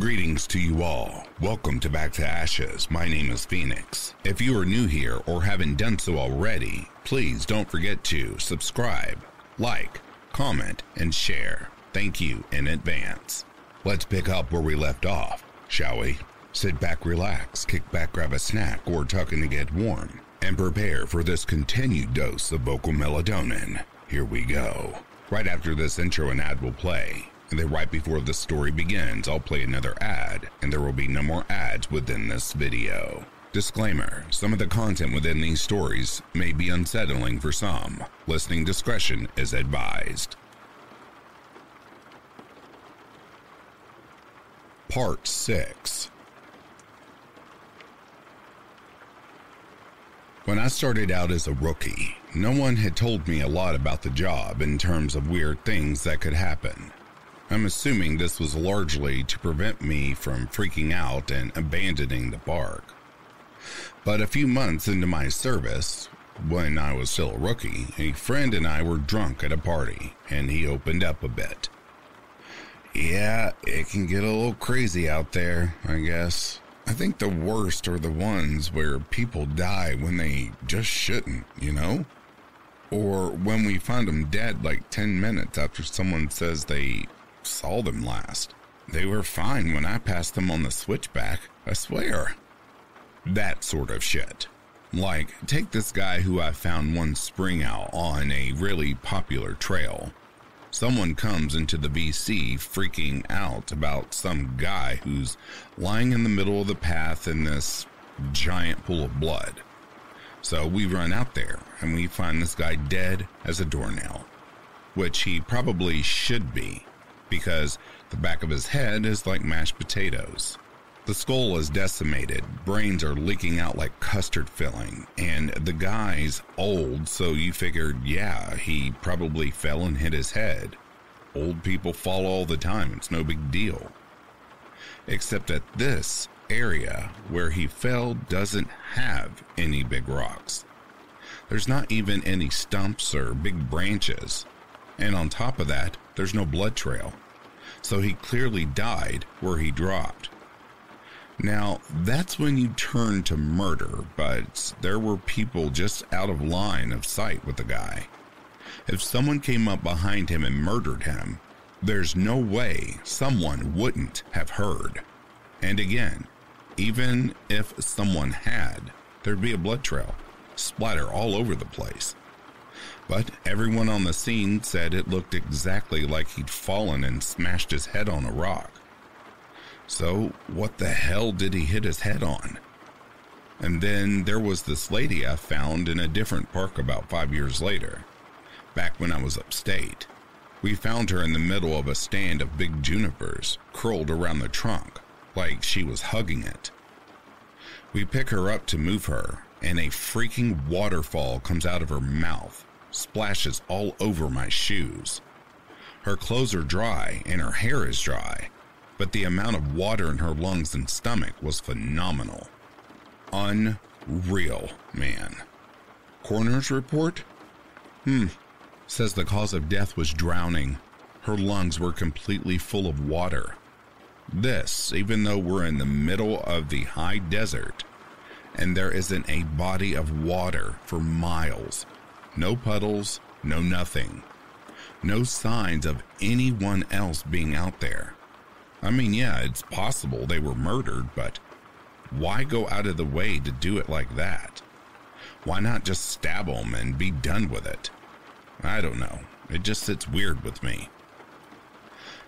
Greetings to you all. Welcome to Back to Ashes. My name is Phoenix. If you are new here or haven't done so already, please don't forget to subscribe, like, comment, and share. Thank you in advance. Let's pick up where we left off, shall we? Sit back, relax, kick back, grab a snack, or tuck in to get warm, and prepare for this continued dose of vocal melatonin. Here we go. Right after this intro, and ad will play. And then right before the story begins, I'll play another ad, and there will be no more ads within this video. Disclaimer Some of the content within these stories may be unsettling for some. Listening discretion is advised. Part 6 When I started out as a rookie, no one had told me a lot about the job in terms of weird things that could happen. I'm assuming this was largely to prevent me from freaking out and abandoning the park. But a few months into my service, when I was still a rookie, a friend and I were drunk at a party, and he opened up a bit. Yeah, it can get a little crazy out there, I guess. I think the worst are the ones where people die when they just shouldn't, you know? Or when we find them dead like 10 minutes after someone says they saw them last. They were fine when I passed them on the switchback, I swear. That sort of shit. Like, take this guy who I found one spring out on a really popular trail. Someone comes into the VC freaking out about some guy who's lying in the middle of the path in this giant pool of blood. So we run out there and we find this guy dead as a doornail, which he probably should be because the back of his head is like mashed potatoes. The skull is decimated, brains are leaking out like custard filling, and the guy's old, so you figured, yeah, he probably fell and hit his head. Old people fall all the time, it's no big deal. Except at this area where he fell doesn't have any big rocks. There's not even any stumps or big branches. And on top of that, there's no blood trail. So he clearly died where he dropped. Now, that's when you turn to murder, but there were people just out of line of sight with the guy. If someone came up behind him and murdered him, there's no way someone wouldn't have heard. And again, even if someone had, there'd be a blood trail, splatter all over the place. But everyone on the scene said it looked exactly like he'd fallen and smashed his head on a rock. So, what the hell did he hit his head on? And then there was this lady I found in a different park about five years later, back when I was upstate. We found her in the middle of a stand of big junipers, curled around the trunk, like she was hugging it. We pick her up to move her, and a freaking waterfall comes out of her mouth splashes all over my shoes. Her clothes are dry and her hair is dry, but the amount of water in her lungs and stomach was phenomenal. Unreal, man. Coroner's report? Hmm. Says the cause of death was drowning. Her lungs were completely full of water. This, even though we're in the middle of the high desert, and there isn't a body of water for miles no puddles, no nothing. No signs of anyone else being out there. I mean, yeah, it's possible they were murdered, but why go out of the way to do it like that? Why not just stab them and be done with it? I don't know. It just sits weird with me.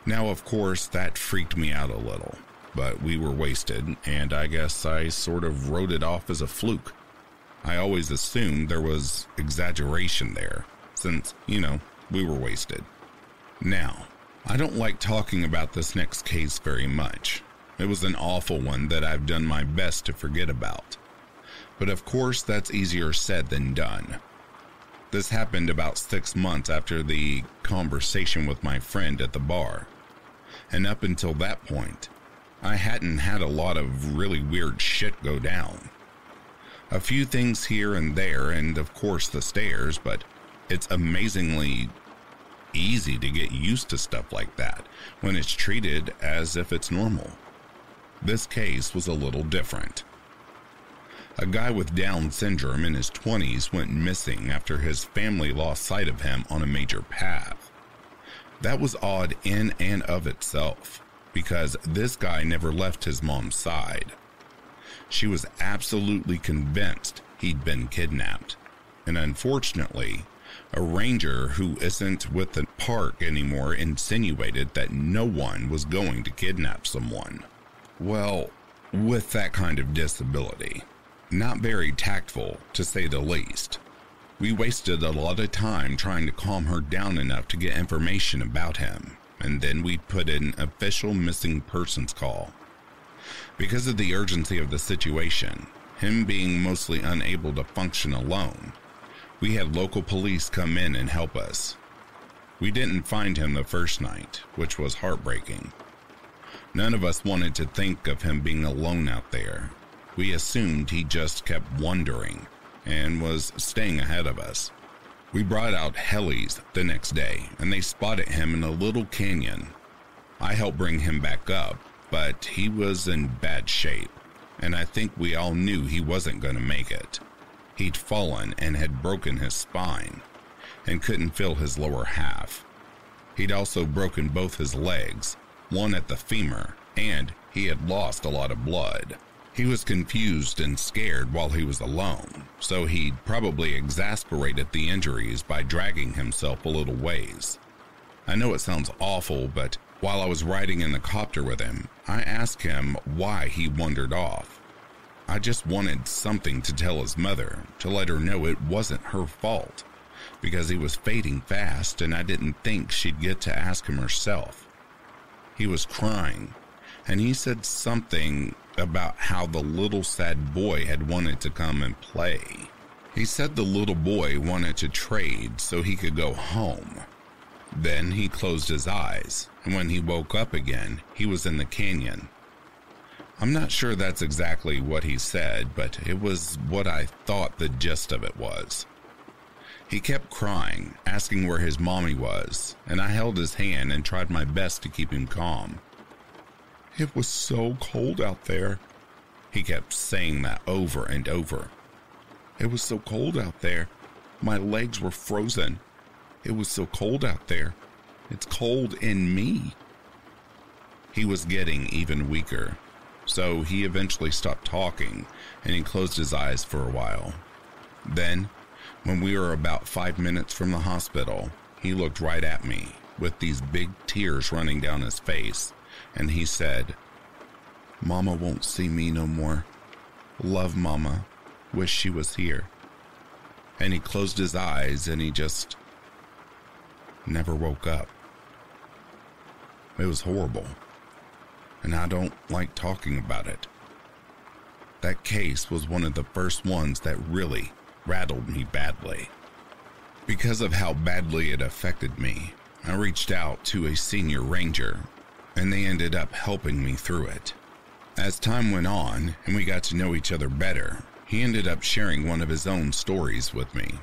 Now, of course, that freaked me out a little, but we were wasted, and I guess I sort of wrote it off as a fluke. I always assumed there was exaggeration there, since, you know, we were wasted. Now, I don't like talking about this next case very much. It was an awful one that I've done my best to forget about. But of course, that's easier said than done. This happened about six months after the conversation with my friend at the bar. And up until that point, I hadn't had a lot of really weird shit go down. A few things here and there, and of course the stairs, but it's amazingly easy to get used to stuff like that when it's treated as if it's normal. this case was a little different. A guy with Down syndrome in his 20s went missing after his family lost sight of him on a major path. That was odd in and of itself, because this guy never left his mom's side. She was absolutely convinced he'd been kidnapped, and unfortunately, a ranger who isn't with the park anymore insinuated that no one was going to kidnap someone. Well, with that kind of disability. Not very tactful, to say the least. We wasted a lot of time trying to calm her down enough to get information about him, and then we put in an official missing persons call. Because of the urgency of the situation, him being mostly unable to function alone, we had local police come in and help us. We didn't find him the first night, which was heartbreaking. None of us wanted to think of him being alone out there. We assumed he just kept wandering and was staying ahead of us. We brought out helis the next day, and they spotted him in a little canyon. I helped bring him back up, but he was in bad shape, and I think we all knew he wasn't going to make it. He'd fallen and had broken his spine, and couldn't feel his lower half. He'd also broken both his legs, one at the femur, and he had lost a lot of blood. He was confused and scared while he was alone, so he'd probably exasperated the injuries by dragging himself a little ways. I know it sounds awful, but while I was riding in the copter with him, I asked him why he wandered off. I just wanted something to tell his mother, to let her know it wasn't her fault, because he was fading fast and I didn't think she'd get to ask him herself. He was crying, and he said something about how the little sad boy had wanted to come and play. He said the little boy wanted to trade so he could go home. Then he closed his eyes, and when he woke up again, he was in the canyon. I'm not sure that's exactly what he said, but it was what I thought the gist of it was. He kept crying, asking where his mommy was, and I held his hand and tried my best to keep him calm. It was so cold out there. He kept saying that over and over. It was so cold out there. My legs were frozen. It was so cold out there. It's cold in me. He was getting even weaker, so he eventually stopped talking and he closed his eyes for a while. Then, when we were about five minutes from the hospital, he looked right at me with these big tears running down his face and he said, Mama won't see me no more. Love Mama. Wish she was here. And he closed his eyes and he just never woke up. It was horrible. And I don't like talking about it. That case was one of the first ones that really rattled me badly. Because of how badly it affected me, I reached out to a senior ranger and they ended up helping me through it. As time went on and we got to know each other better, he ended up sharing one of his own stories with me.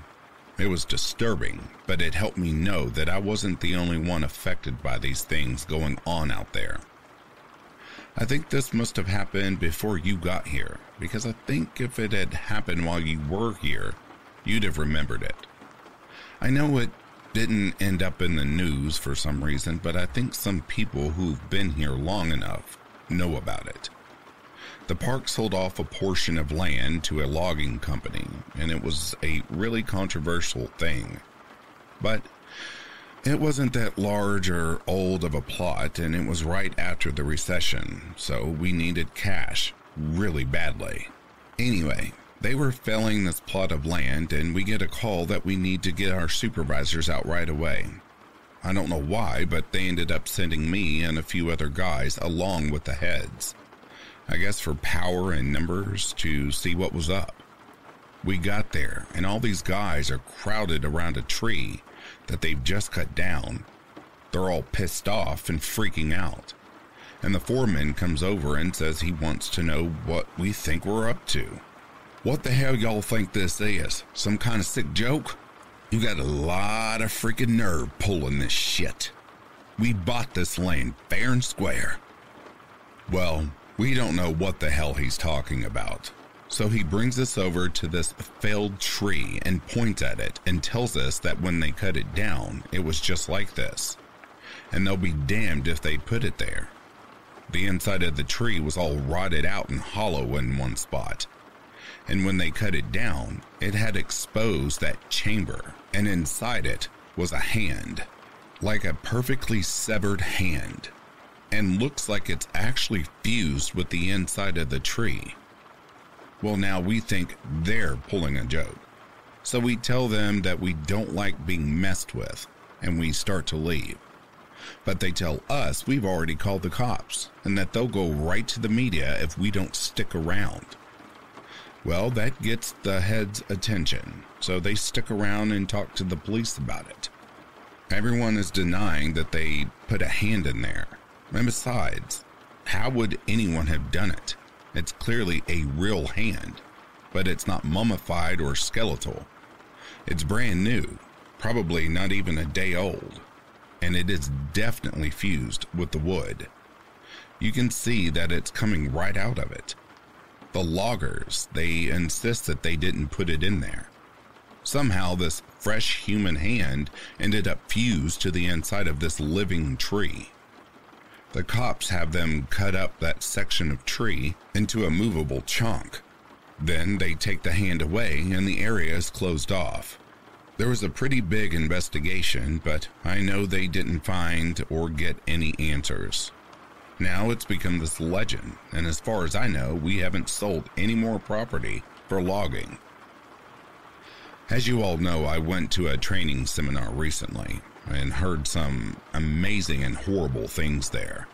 It was disturbing, but it helped me know that I wasn't the only one affected by these things going on out there. I think this must have happened before you got here, because I think if it had happened while you were here, you'd have remembered it. I know it didn't end up in the news for some reason, but I think some people who've been here long enough know about it. The park sold off a portion of land to a logging company, and it was a really controversial thing. But it wasn't that large or old of a plot, and it was right after the recession, so we needed cash really badly. Anyway, they were felling this plot of land, and we get a call that we need to get our supervisors out right away. I don't know why, but they ended up sending me and a few other guys along with the heads. I guess for power and numbers to see what was up. We got there, and all these guys are crowded around a tree that they've just cut down. They're all pissed off and freaking out. And the foreman comes over and says he wants to know what we think we're up to. What the hell y'all think this is? Some kind of sick joke? You got a lot of freaking nerve pulling this shit. We bought this land fair and square. Well, We don't know what the hell he's talking about. So he brings us over to this failed tree and points at it and tells us that when they cut it down, it was just like this. And they'll be damned if they put it there. The inside of the tree was all rotted out and hollow in one spot. And when they cut it down, it had exposed that chamber, and inside it was a hand, like a perfectly severed hand, and looks like it's actually fused with the inside of the tree. Well, now we think they're pulling a joke. So we tell them that we don't like being messed with, and we start to leave. But they tell us we've already called the cops and that they'll go right to the media if we don't stick around. Well, that gets the head's attention, so they stick around and talk to the police about it. Everyone is denying that they put a hand in there. And besides, how would anyone have done it? It's clearly a real hand, but it's not mummified or skeletal. It's brand new, probably not even a day old, and it is definitely fused with the wood. You can see that it's coming right out of it. The loggers, they insist that they didn't put it in there. Somehow, this fresh human hand ended up fused to the inside of this living tree. The cops have them cut up that section of tree into a movable chunk. Then they take the hand away and the area is closed off. There was a pretty big investigation, but I know they didn't find or get any answers. Now it's become this legend, and as far as I know, we haven't sold any more property for logging. As you all know, I went to a training seminar recently, and heard some amazing and horrible things there.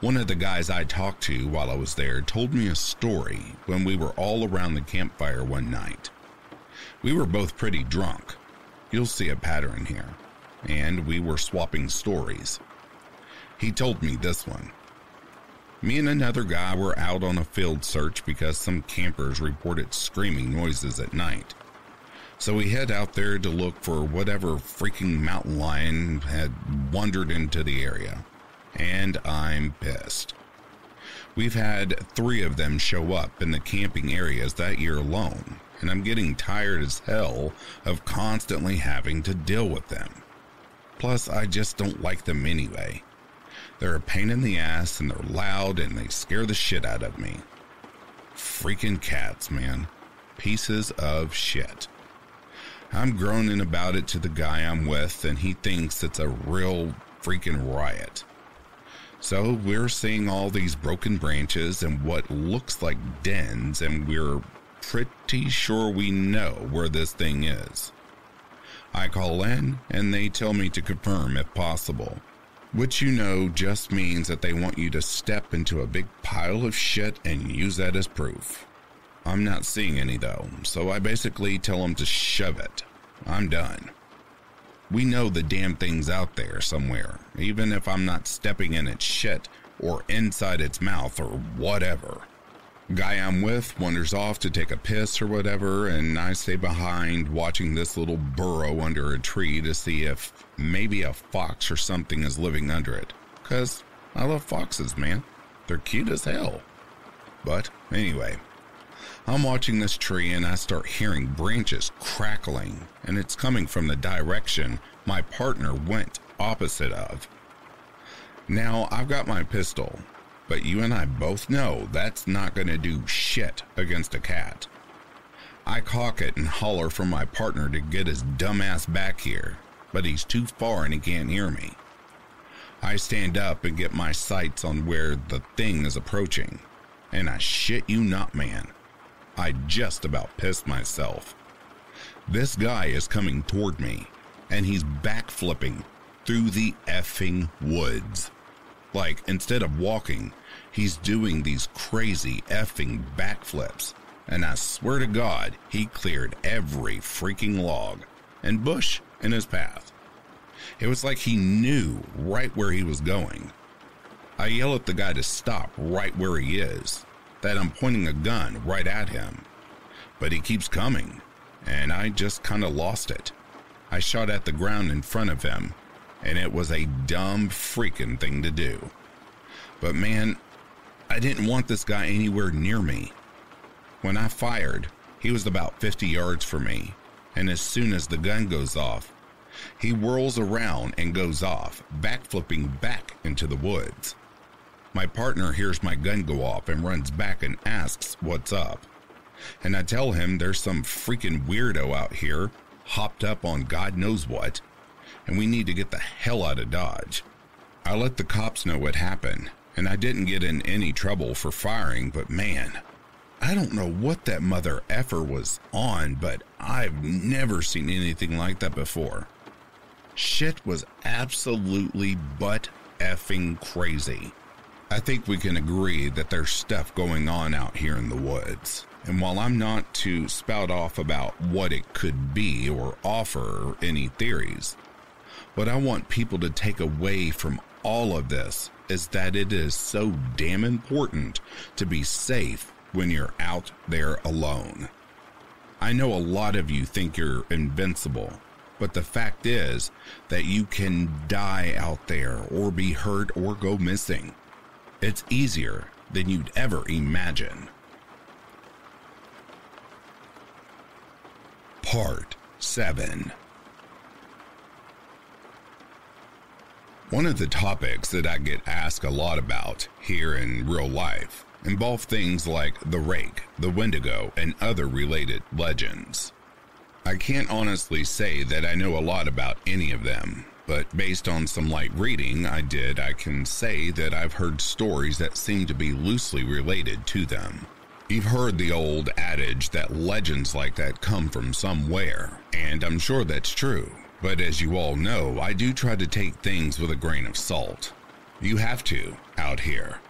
One of the guys I talked to while I was there told me a story when we were all around the campfire one night. We were both pretty drunk. You'll see a pattern here. And we were swapping stories. He told me this one. Me and another guy were out on a field search because some campers reported screaming noises at night. So we head out there to look for whatever freaking mountain lion had wandered into the area. And I'm pissed. We've had three of them show up in the camping areas that year alone, and I'm getting tired as hell of constantly having to deal with them. Plus, I just don't like them anyway. They're a pain in the ass and they're loud and they scare the shit out of me. Freaking cats, man. Pieces of shit. I'm groaning about it to the guy I'm with, and he thinks it's a real freaking riot. So we're seeing all these broken branches and what looks like dens, and we're pretty sure we know where this thing is. I call in, and they tell me to confirm if possible, which you know just means that they want you to step into a big pile of shit and use that as proof. I'm not seeing any though, so I basically tell them to shove it. I'm done. We know the damn thing's out there somewhere, even if I'm not stepping in its shit or inside its mouth or whatever. Guy I'm with wanders off to take a piss or whatever, and I stay behind watching this little burrow under a tree to see if maybe a fox or something is living under it. Because I love foxes, man. They're cute as hell. But anyway, I'm watching this tree and I start hearing branches crackling, and it's coming from the direction my partner went opposite of. Now, I've got my pistol, but you and I both know that's not going to do shit against a cat. I cock it and holler for my partner to get his dumbass back here, but he's too far and he can't hear me. I stand up and get my sights on where the thing is approaching, and I shit you not, man. I just about pissed myself. This guy is coming toward me, and he's backflipping through the effing woods. Like, instead of walking, he's doing these crazy effing backflips. And I swear to God, he cleared every freaking log and bush in his path. It was like he knew right where he was going. I yell at the guy to stop right where he is, that I'm pointing a gun right at him. But he keeps coming, and I just kind of lost it. I shot at the ground in front of him, and it was a dumb freaking thing to do. But man, I didn't want this guy anywhere near me. When I fired, he was about 50 yards from me, and as soon as the gun goes off, he whirls around and goes off, backflipping back into the woods. My partner hears my gun go off and runs back and asks what's up. And I tell him there's some freaking weirdo out here, hopped up on God knows what, and we need to get the hell out of Dodge. I let the cops know what happened, and I didn't get in any trouble for firing, but man, I don't know what that mother effer was on, but I've never seen anything like that before. Shit was absolutely butt effing crazy. I think we can agree that there's stuff going on out here in the woods. And while I'm not to spout off about what it could be or offer any theories, what I want people to take away from all of this is that it is so damn important to be safe when you're out there alone. I know a lot of you think you're invincible, but the fact is that you can die out there or be hurt or go missing. It's easier than you'd ever imagine. Part 7 One of the topics that I get asked a lot about here in real life involve things like the rake, the wendigo, and other related legends. I can't honestly say that I know a lot about any of them, but based on some light reading I did, I can say that I've heard stories that seem to be loosely related to them. You've heard the old adage that legends like that come from somewhere, and I'm sure that's true. But as you all know, I do try to take things with a grain of salt. You have to, out here.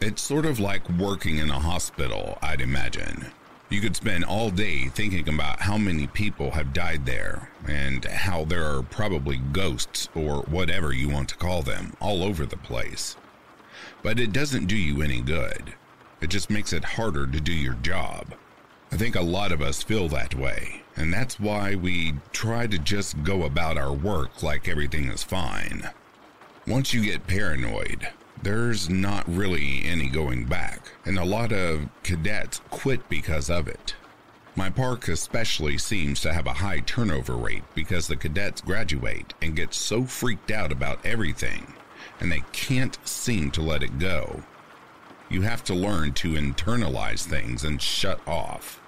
It's sort of like working in a hospital, I'd imagine. You could spend all day thinking about how many people have died there and how there are probably ghosts or whatever you want to call them all over the place. But it doesn't do you any good. It just makes it harder to do your job. I think a lot of us feel that way, and that's why we try to just go about our work like everything is fine. Once you get paranoid, there's not really any going back, and a lot of cadets quit because of it. My park especially seems to have a high turnover rate because the cadets graduate and get so freaked out about everything, and they can't seem to let it go. You have to learn to internalize things and shut off.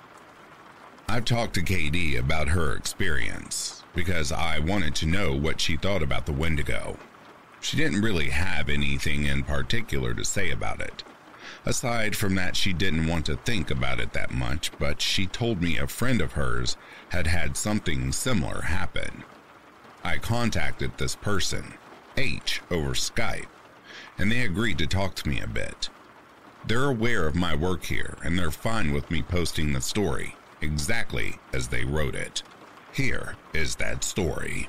I've talked to KD about her experience because I wanted to know what she thought about the Wendigo. She didn't really have anything in particular to say about it. Aside from that, she didn't want to think about it that much, but she told me a friend of hers had had something similar happen. I contacted this person, H, over Skype, and they agreed to talk to me a bit. They're aware of my work here, and they're fine with me posting the story, exactly as they wrote it. Here is that story.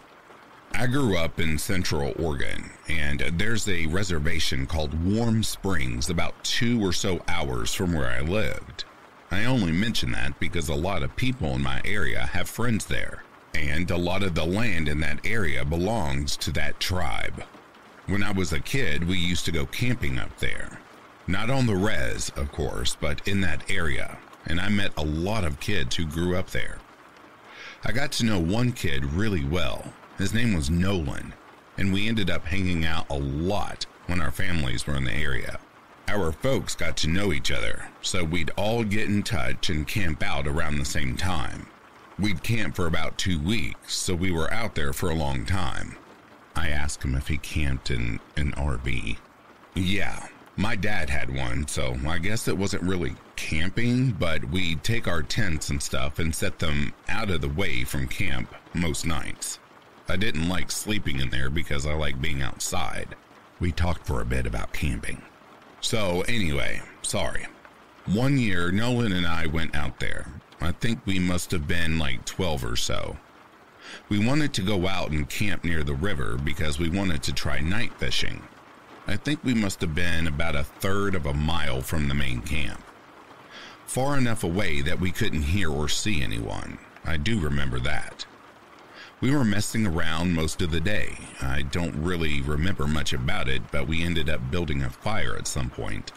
I grew up in Central Oregon, and there's a reservation called Warm Springs about two or so hours from where I lived. I only mention that because a lot of people in my area have friends there, and a lot of the land in that area belongs to that tribe. When I was a kid, we used to go camping up there. Not on the res, of course, but in that area, and I met a lot of kids who grew up there. I got to know one kid really well. His name was Nolan, and we ended up hanging out a lot when our families were in the area. Our folks got to know each other, so we'd all get in touch and camp out around the same time. We'd camp for about two weeks, so we were out there for a long time. I asked him if he camped in an RV. Yeah, my dad had one, so I guess it wasn't really camping, but we'd take our tents and stuff and set them out of the way from camp most nights. I didn't like sleeping in there because I like being outside. We talked for a bit about camping. So, anyway, sorry. One year, Nolan and I went out there. I think we must have been like 12 or so. We wanted to go out and camp near the river because we wanted to try night fishing. I think we must have been about a third of a mile from the main camp. Far enough away that we couldn't hear or see anyone. I do remember that. We were messing around most of the day. I don't really remember much about it, but we ended up building a fire at some point.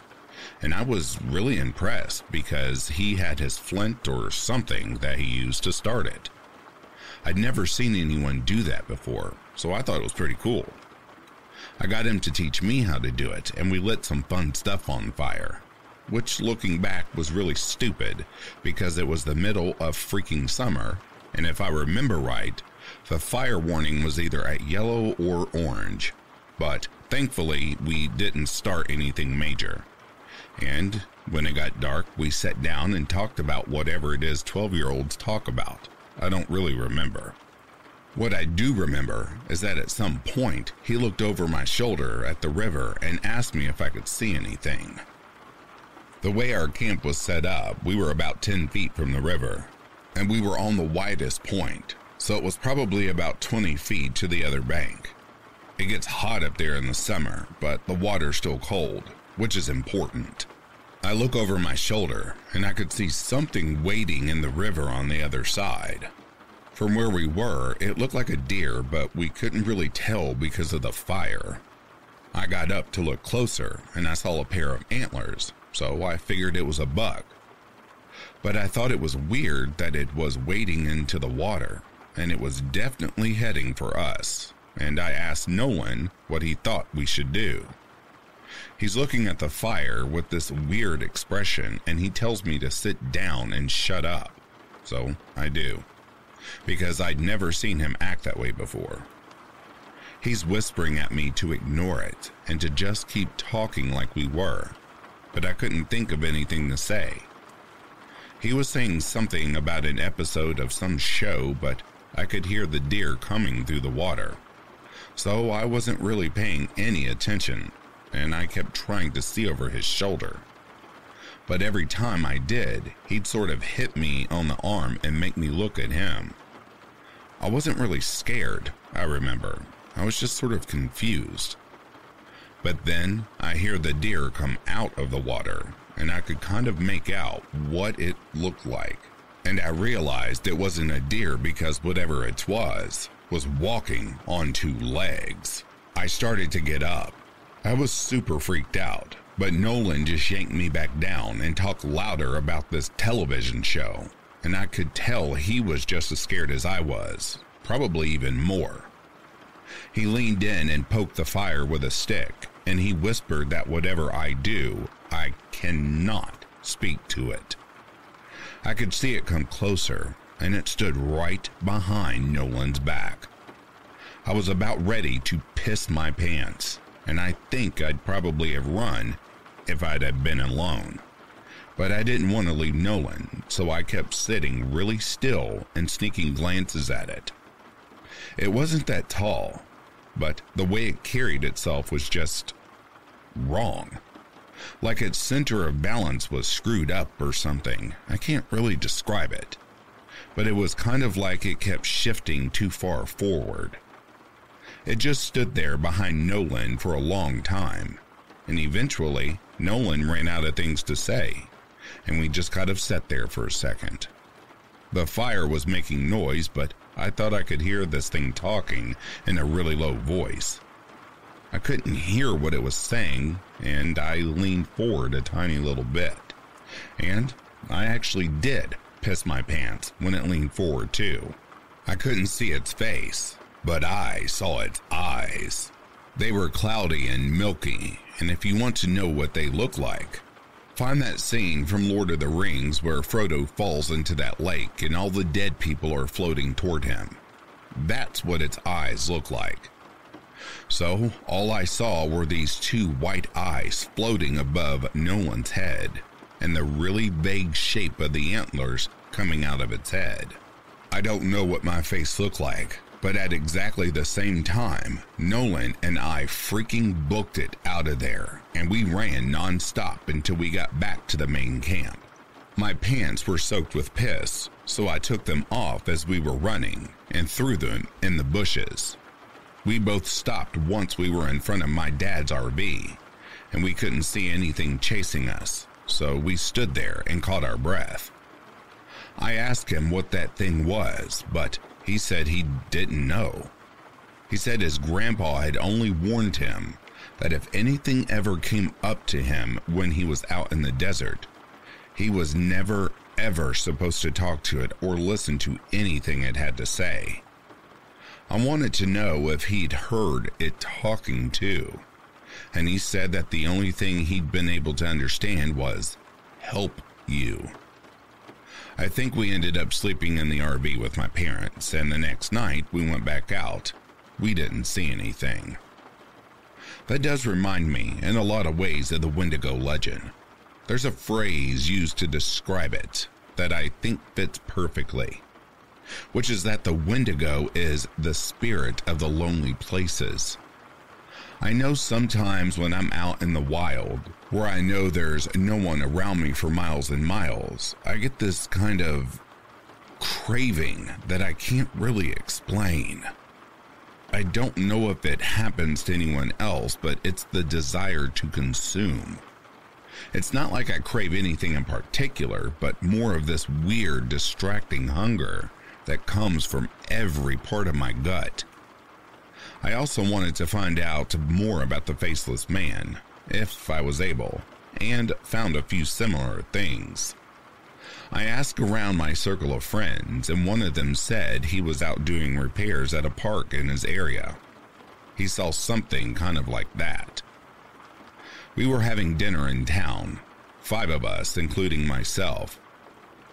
And I was really impressed because he had his flint or something that he used to start it. I'd never seen anyone do that before, so I thought it was pretty cool. I got him to teach me how to do it, and we lit some fun stuff on fire. Which, looking back, was really stupid because it was the middle of freaking summer, and if I remember right, the fire warning was either at yellow or orange. But thankfully, we didn't start anything major. And when it got dark, we sat down and talked about whatever it is 12 year olds talk about. I don't really remember. What I do remember is that at some point he looked over my shoulder at the river and asked me if I could see anything. The way our camp was set up, we were about 10 feet from the river, and we were on the widest point, so it was probably about 20 feet to the other bank. It gets hot up there in the summer, but the water's still cold, which is important. I look over my shoulder and I could see something wading in the river on the other side. From where we were, it looked like a deer, but we couldn't really tell because of the fire. I got up to look closer and I saw a pair of antlers, so I figured it was a buck. But I thought it was weird that it was wading into the water, and it was definitely heading for us, and I asked Nolan what he thought we should do. He's looking at the fire with this weird expression, and he tells me to sit down and shut up. So I do, because I'd never seen him act that way before. He's whispering at me to ignore it and to just keep talking like we were, but I couldn't think of anything to say. He was saying something about an episode of some show, but I could hear the deer coming through the water. So I wasn't really paying any attention and I kept trying to see over his shoulder. But every time I did, he'd sort of hit me on the arm and make me look at him. I wasn't really scared, I remember. I was just sort of confused. But then I hear the deer come out of the water, and I could kind of make out what it looked like. And I realized it wasn't a deer because whatever it was was walking on two legs. I started to get up, I was super freaked out, but Nolan just yanked me back down and talked louder about this television show, and I could tell he was just as scared as I was, probably even more. He leaned in and poked the fire with a stick, and he whispered that whatever I do, I cannot speak to it. I could see it come closer, and it stood right behind Nolan's back. I was about ready to piss my pants and I think I'd probably have run if I'd have been alone. But I didn't want to leave Nolan, so I kept sitting really still and sneaking glances at it. It wasn't that tall, but the way it carried itself was just wrong. Like its center of balance was screwed up or something. I can't really describe it. But it was kind of like it kept shifting too far forward. It just stood there behind Nolan for a long time, and eventually Nolan ran out of things to say, and we just kind of sat there for a second. The fire was making noise, but I thought I could hear this thing talking in a really low voice. I couldn't hear what it was saying, and I leaned forward a tiny little bit. And I actually did piss my pants when it leaned forward, too. I couldn't see its face, but I saw its eyes. They were cloudy and milky, and if you want to know what they look like, find that scene from Lord of the Rings where Frodo falls into that lake and all the dead people are floating toward him. That's what its eyes look like. So, all I saw were these two white eyes floating above Nolan's head, and the really vague shape of the antlers coming out of its head. I don't know what my face looked like, but at exactly the same time, Nolan and I freaking booked it out of there, and we ran nonstop until we got back to the main camp. My pants were soaked with piss, so I took them off as we were running and threw them in the bushes. We both stopped once we were in front of my dad's RV, and we couldn't see anything chasing us, so we stood there and caught our breath. I asked him what that thing was, but he said he didn't know. He said his grandpa had only warned him that if anything ever came up to him when he was out in the desert, he was never ever supposed to talk to it or listen to anything it had to say. I wanted to know if he'd heard it talking too, and he said that the only thing he'd been able to understand was help you. I think we ended up sleeping in the RV with my parents, and the next night we went back out. We didn't see anything. That does remind me, in a lot of ways, of the Wendigo legend. There's a phrase used to describe it that I think fits perfectly, which is that the Wendigo is the spirit of the lonely places. I know sometimes when I'm out in the wild, where I know there's no one around me for miles and miles, I get this kind of craving that I can't really explain. I don't know if it happens to anyone else, but it's the desire to consume. It's not like I crave anything in particular, but more of this weird, distracting hunger that comes from every part of my gut. I also wanted to find out more about the faceless man, if I was able, and found a few similar things. I asked around my circle of friends, and one of them said he was out doing repairs at a park in his area. He saw something kind of like that. We were having dinner in town, five of us, including myself.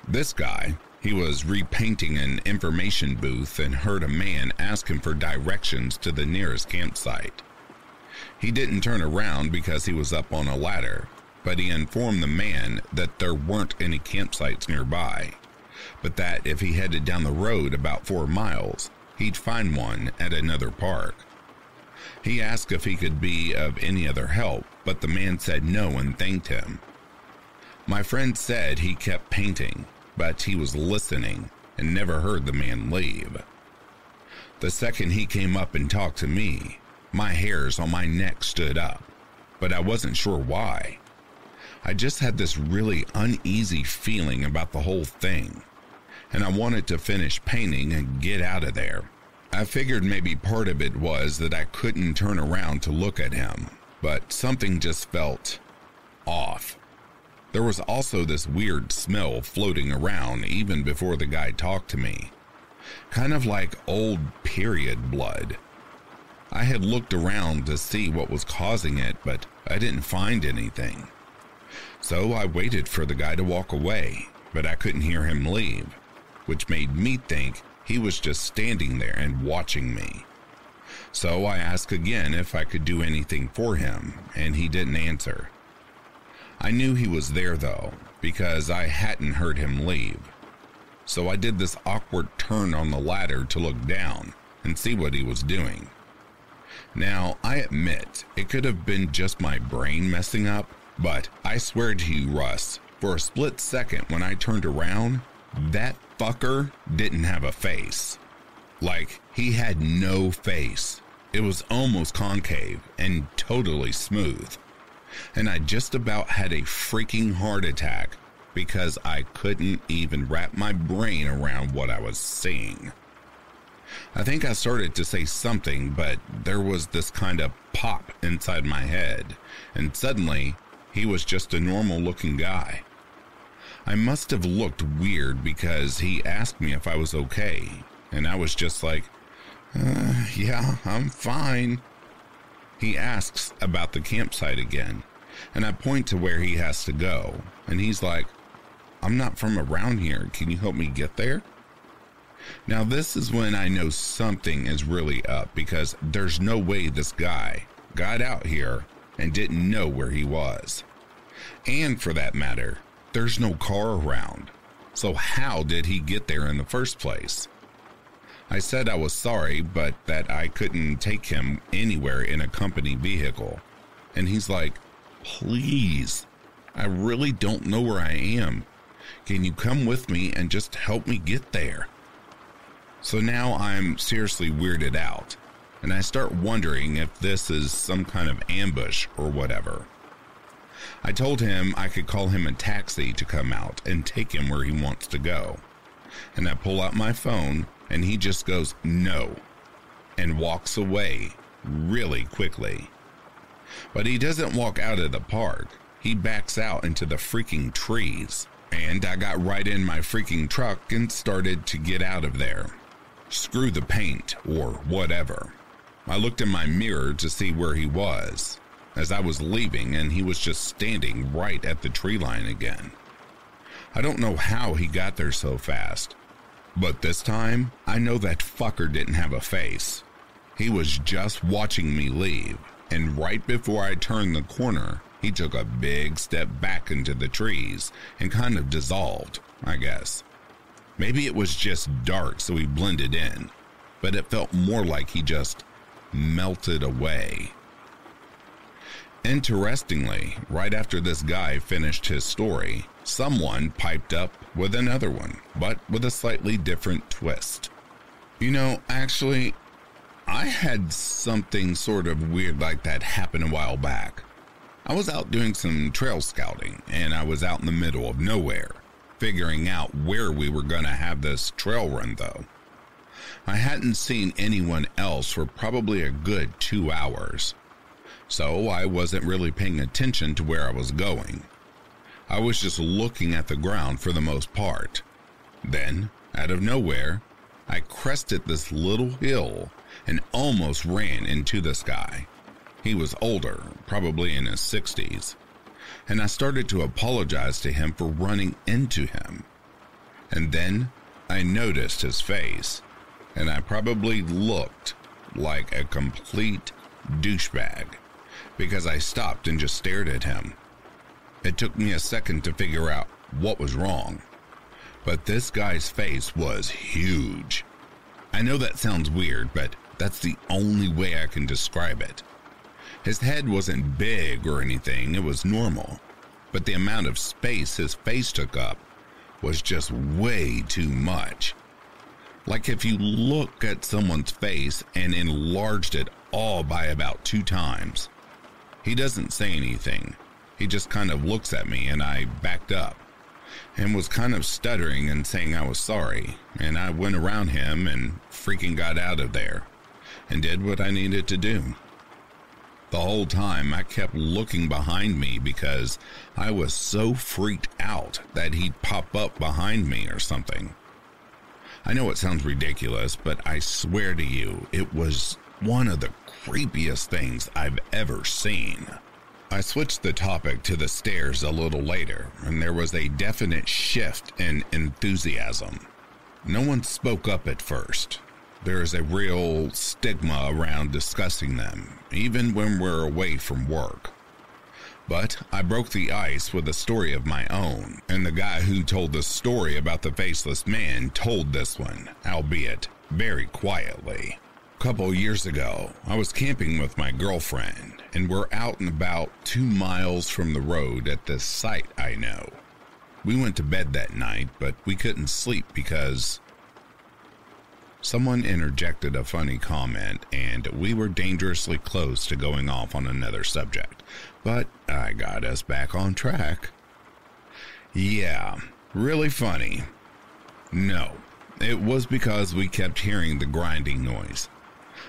This guy, he was repainting an information booth and heard a man ask him for directions to the nearest campsite. He didn't turn around because he was up on a ladder, but he informed the man that there weren't any campsites nearby, but that if he headed down the road about four miles, he'd find one at another park. He asked if he could be of any other help, but the man said no and thanked him. My friend said he kept painting, but he was listening and never heard the man leave. The second he came up and talked to me, my hairs on my neck stood up, but I wasn't sure why. I just had this really uneasy feeling about the whole thing, and I wanted to finish painting and get out of there. I figured maybe part of it was that I couldn't turn around to look at him, but something just felt off. There was also this weird smell floating around even before the guy talked to me. Kind of like old period blood. I had looked around to see what was causing it, but I didn't find anything. So I waited for the guy to walk away, but I couldn't hear him leave, which made me think he was just standing there and watching me. So I asked again if I could do anything for him, and he didn't answer. I knew he was there though, because I hadn't heard him leave. So I did this awkward turn on the ladder to look down and see what he was doing. Now, I admit, it could have been just my brain messing up, but I swear to you, Russ, for a split second when I turned around, that fucker didn't have a face. Like, he had no face. It was almost concave and totally smooth and I just about had a freaking heart attack because I couldn't even wrap my brain around what I was seeing. I think I started to say something, but there was this kind of pop inside my head, and suddenly he was just a normal looking guy. I must have looked weird because he asked me if I was okay, and I was just like, uh, yeah, I'm fine. He asks about the campsite again, and I point to where he has to go. And he's like, I'm not from around here. Can you help me get there? Now, this is when I know something is really up because there's no way this guy got out here and didn't know where he was. And for that matter, there's no car around. So, how did he get there in the first place? I said I was sorry, but that I couldn't take him anywhere in a company vehicle. And he's like, Please, I really don't know where I am. Can you come with me and just help me get there? So now I'm seriously weirded out, and I start wondering if this is some kind of ambush or whatever. I told him I could call him a taxi to come out and take him where he wants to go. And I pull out my phone and he just goes, no, and walks away really quickly. But he doesn't walk out of the park, he backs out into the freaking trees. And I got right in my freaking truck and started to get out of there. Screw the paint or whatever. I looked in my mirror to see where he was as I was leaving, and he was just standing right at the tree line again. I don't know how he got there so fast, but this time I know that fucker didn't have a face. He was just watching me leave, and right before I turned the corner, he took a big step back into the trees and kind of dissolved, I guess. Maybe it was just dark, so he blended in, but it felt more like he just melted away. Interestingly, right after this guy finished his story, someone piped up with another one, but with a slightly different twist. You know, actually, I had something sort of weird like that happen a while back. I was out doing some trail scouting, and I was out in the middle of nowhere, figuring out where we were going to have this trail run, though. I hadn't seen anyone else for probably a good two hours, so I wasn't really paying attention to where I was going. I was just looking at the ground for the most part. Then, out of nowhere, I crested this little hill and almost ran into this guy. He was older, probably in his 60s, and I started to apologize to him for running into him. And then I noticed his face, and I probably looked like a complete douchebag because I stopped and just stared at him. It took me a second to figure out what was wrong, but this guy's face was huge. I know that sounds weird, but that's the only way I can describe it. His head wasn't big or anything, it was normal. But the amount of space his face took up was just way too much. Like if you look at someone's face and enlarged it all by about two times. He doesn't say anything. He just kind of looks at me and I backed up and was kind of stuttering and saying I was sorry. And I went around him and freaking got out of there and did what I needed to do. The whole time I kept looking behind me because I was so freaked out that he'd pop up behind me or something. I know it sounds ridiculous, but I swear to you, it was one of the creepiest things I've ever seen. I switched the topic to the stairs a little later, and there was a definite shift in enthusiasm. No one spoke up at first, there is a real stigma around discussing them, even when we're away from work. But I broke the ice with a story of my own, and the guy who told the story about the faceless man told this one, albeit very quietly. Couple years ago, I was camping with my girlfriend, and we're out and about two miles from the road at this site I know. We went to bed that night, but we couldn't sleep because Someone interjected a funny comment, and we were dangerously close to going off on another subject, but I got us back on track. Yeah, really funny. No, it was because we kept hearing the grinding noise.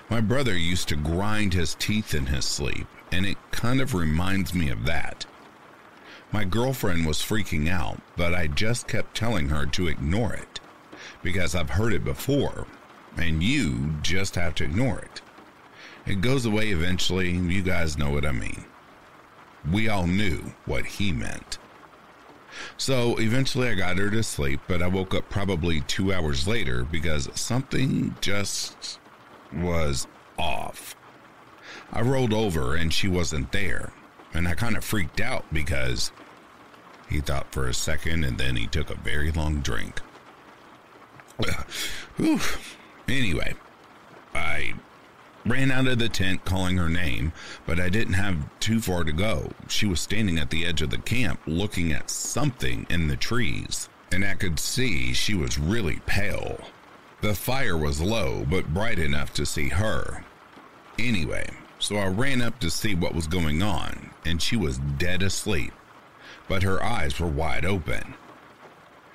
My brother used to grind his teeth in his sleep, and it kind of reminds me of that. My girlfriend was freaking out, but I just kept telling her to ignore it because I've heard it before and you just have to ignore it. It goes away eventually, you guys know what I mean. We all knew what he meant. So eventually I got her to sleep, but I woke up probably two hours later because something just was off. I rolled over and she wasn't there, and I kind of freaked out because he thought for a second and then he took a very long drink. Anyway, I ran out of the tent calling her name, but I didn't have too far to go. She was standing at the edge of the camp looking at something in the trees, and I could see she was really pale. The fire was low, but bright enough to see her. Anyway, so I ran up to see what was going on, and she was dead asleep, but her eyes were wide open.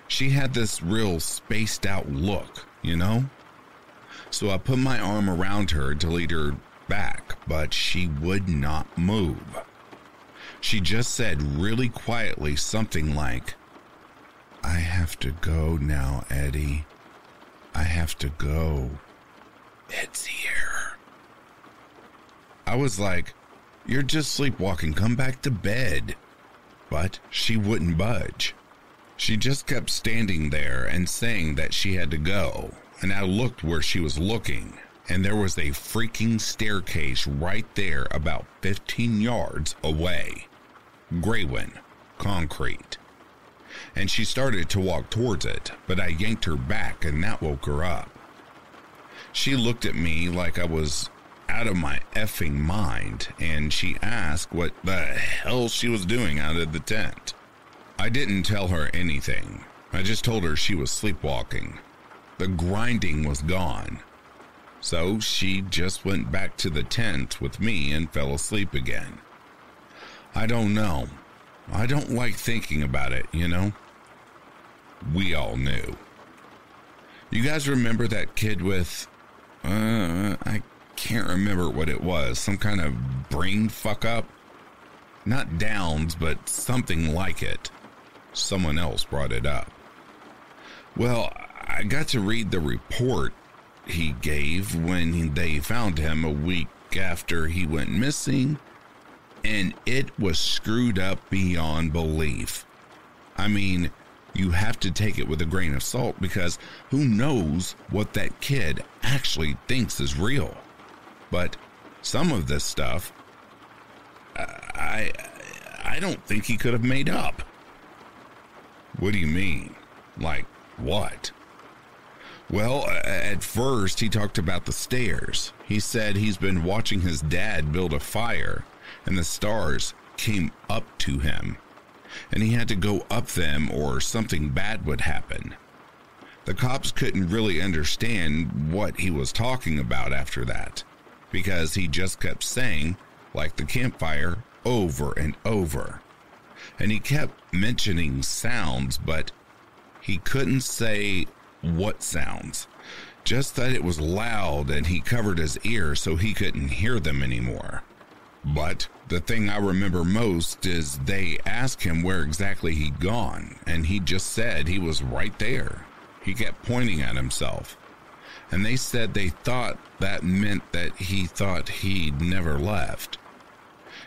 She had this real spaced out look, you know? so I put my arm around her to lead her back, but she would not move. She just said really quietly something like, I have to go now, Eddie. I have to go. It's here. I was like, You're just sleepwalking. Come back to bed. But she wouldn't budge. She just kept standing there and saying that she had to go. And I looked where she was looking, and there was a freaking staircase right there about 15 yards away. Graywin, concrete. And she started to walk towards it, but I yanked her back and that woke her up. She looked at me like I was out of my effing mind, and she asked what the hell she was doing out of the tent. I didn't tell her anything. I just told her she was sleepwalking. The grinding was gone. So she just went back to the tent with me and fell asleep again. I don't know. I don't like thinking about it, you know? We all knew. You guys remember that kid with. Uh, I can't remember what it was. Some kind of brain fuck up? Not Downs, but something like it. Someone else brought it up. Well, I got to read the report he gave when they found him a week after he went missing, and it was screwed up beyond belief. I mean, you have to take it with a grain of salt because who knows what that kid actually thinks is real. But some of this stuff, I, I don't think he could have made up. What do you mean? Like what? Well, at first, he talked about the stairs. He said he's been watching his dad build a fire, and the stars came up to him, and he had to go up them or something bad would happen. The cops couldn't really understand what he was talking about after that, because he just kept saying, like the campfire, over and over and he kept mentioning sounds, but he couldn't say what sounds. Just that it was loud and he covered his ears so he couldn't hear them anymore. But the thing I remember most is they asked him where exactly he'd gone, and he just said he was right there. He kept pointing at himself. And they said they thought that meant that he thought he'd never left.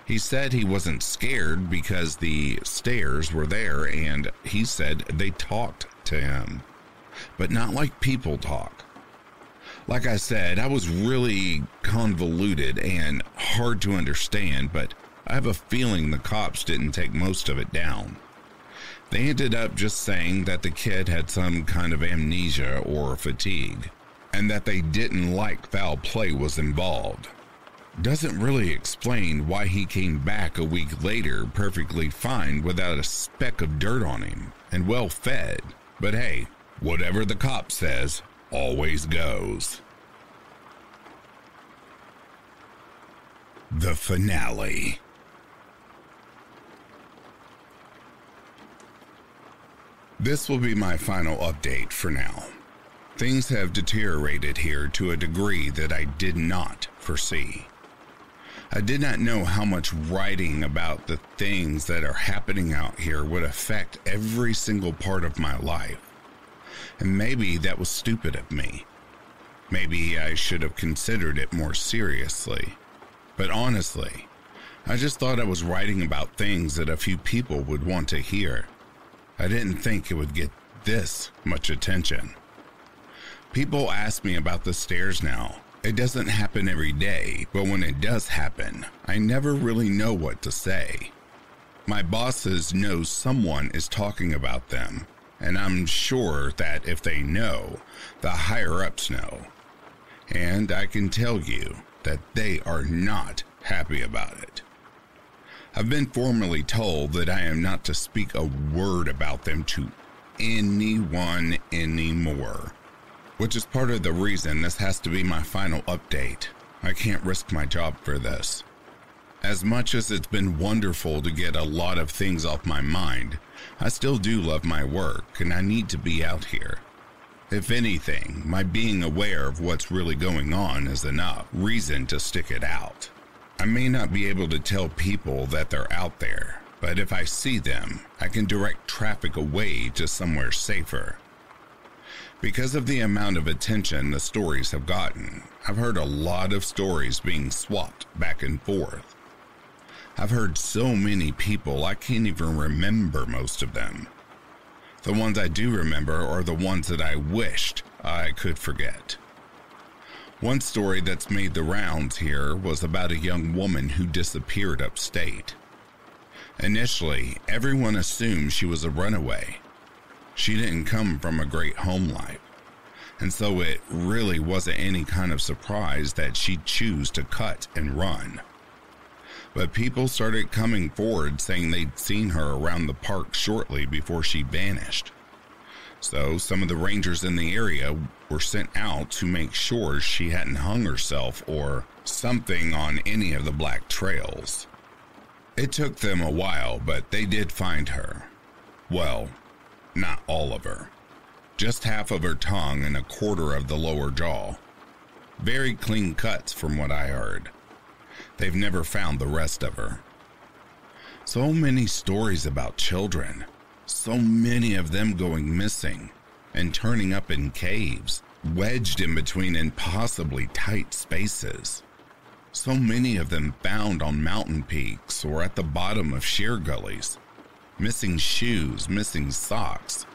He said he wasn't scared because the stairs were there and he said they talked to him, but not like people talk. Like I said, I was really convoluted and hard to understand, but I have a feeling the cops didn't take most of it down. They ended up just saying that the kid had some kind of amnesia or fatigue, and that they didn't like foul play was involved doesn't really explain why he came back a week later perfectly fine without a speck of dirt on him and well fed. But hey, whatever the cop says always goes. The finale. This will be my final update for now. Things have deteriorated here to a degree that I did not foresee. I did not know how much writing about the things that are happening out here would affect every single part of my life. And maybe that was stupid of me. Maybe I should have considered it more seriously. But honestly, I just thought I was writing about things that a few people would want to hear. I didn't think it would get this much attention. People ask me about the stairs now, it doesn't happen every day, but when it does happen, I never really know what to say. My bosses know someone is talking about them, and I'm sure that if they know, the higher ups know. And I can tell you that they are not happy about it. I've been formally told that I am not to speak a word about them to anyone anymore which is part of the reason this has to be my final update. I can't risk my job for this. As much as it's been wonderful to get a lot of things off my mind, I still do love my work and I need to be out here. If anything, my being aware of what's really going on is enough reason to stick it out. I may not be able to tell people that they're out there, but if I see them, I can direct traffic away to somewhere safer. Because of the amount of attention the stories have gotten, I've heard a lot of stories being swapped back and forth. I've heard so many people I can't even remember most of them. The ones I do remember are the ones that I wished I could forget. One story that's made the rounds here was about a young woman who disappeared upstate. Initially, everyone assumed she was a runaway. She didn't come from a great home life, and so it really wasn't any kind of surprise that she'd choose to cut and run. But people started coming forward saying they'd seen her around the park shortly before she vanished. So some of the rangers in the area were sent out to make sure she hadn't hung herself or something on any of the black trails. It took them a while, but they did find her. Well, not all of her. Just half of her tongue and a quarter of the lower jaw. Very clean cuts from what I heard. They've never found the rest of her. So many stories about children. So many of them going missing and turning up in caves, wedged in between impossibly tight spaces. So many of them found on mountain peaks or at the bottom of sheer gullies, missing shoes, missing socks,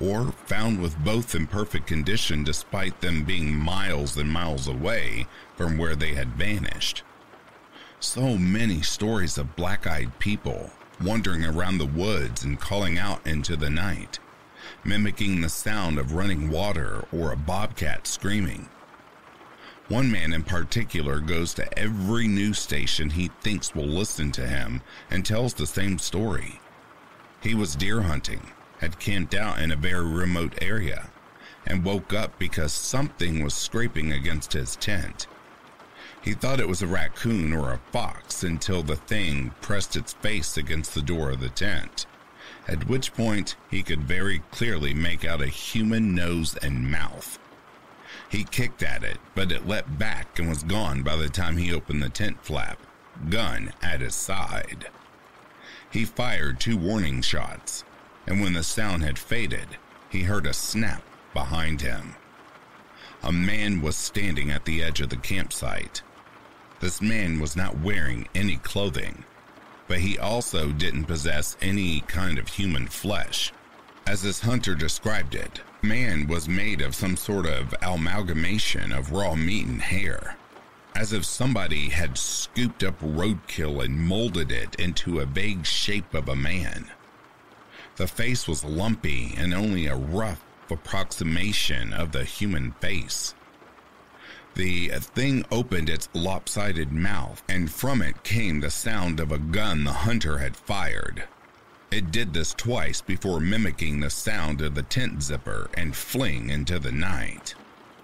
or found with both in perfect condition despite them being miles and miles away from where they had vanished. So many stories of black eyed people wandering around the woods and calling out into the night, mimicking the sound of running water or a bobcat screaming. One man in particular goes to every news station he thinks will listen to him and tells the same story. He was deer hunting, had camped out in a very remote area, and woke up because something was scraping against his tent. He thought it was a raccoon or a fox until the thing pressed its face against the door of the tent, at which point he could very clearly make out a human nose and mouth. He kicked at it, but it leapt back and was gone by the time he opened the tent flap, gun at his side. He fired two warning shots, and when the sound had faded, he heard a snap behind him. A man was standing at the edge of the campsite. This man was not wearing any clothing, but he also didn't possess any kind of human flesh. As this hunter described it, man was made of some sort of amalgamation of raw meat and hair, as if somebody had scooped up roadkill and molded it into a vague shape of a man. The face was lumpy and only a rough approximation of the human face. The thing opened its lopsided mouth, and from it came the sound of a gun the hunter had fired. It did this twice before mimicking the sound of the tent zipper and fling into the night.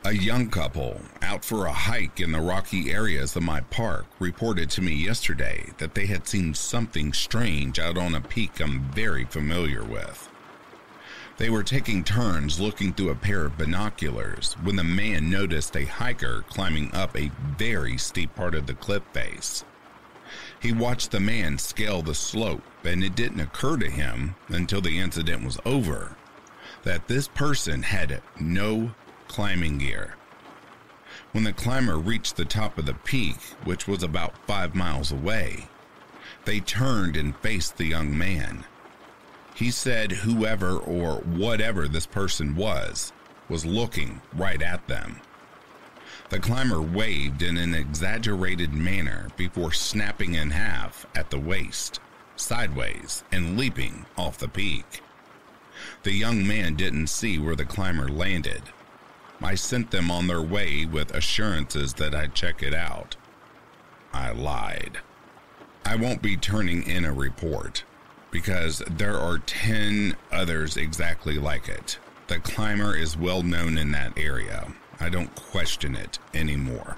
A young couple out for a hike in the rocky areas of my park reported to me yesterday that they had seen something strange out on a peak I'm very familiar with. They were taking turns looking through a pair of binoculars when the man noticed a hiker climbing up a very steep part of the cliff face. He watched the man scale the slope, and it didn't occur to him until the incident was over that this person had no climbing gear. When the climber reached the top of the peak, which was about five miles away, they turned and faced the young man. He said whoever or whatever this person was was looking right at them. The climber waved in an exaggerated manner before snapping in half at the waist, sideways, and leaping off the peak. The young man didn't see where the climber landed. I sent them on their way with assurances that I'd check it out. I lied. I won't be turning in a report because there are 10 others exactly like it. The climber is well known in that area. I don't question it anymore.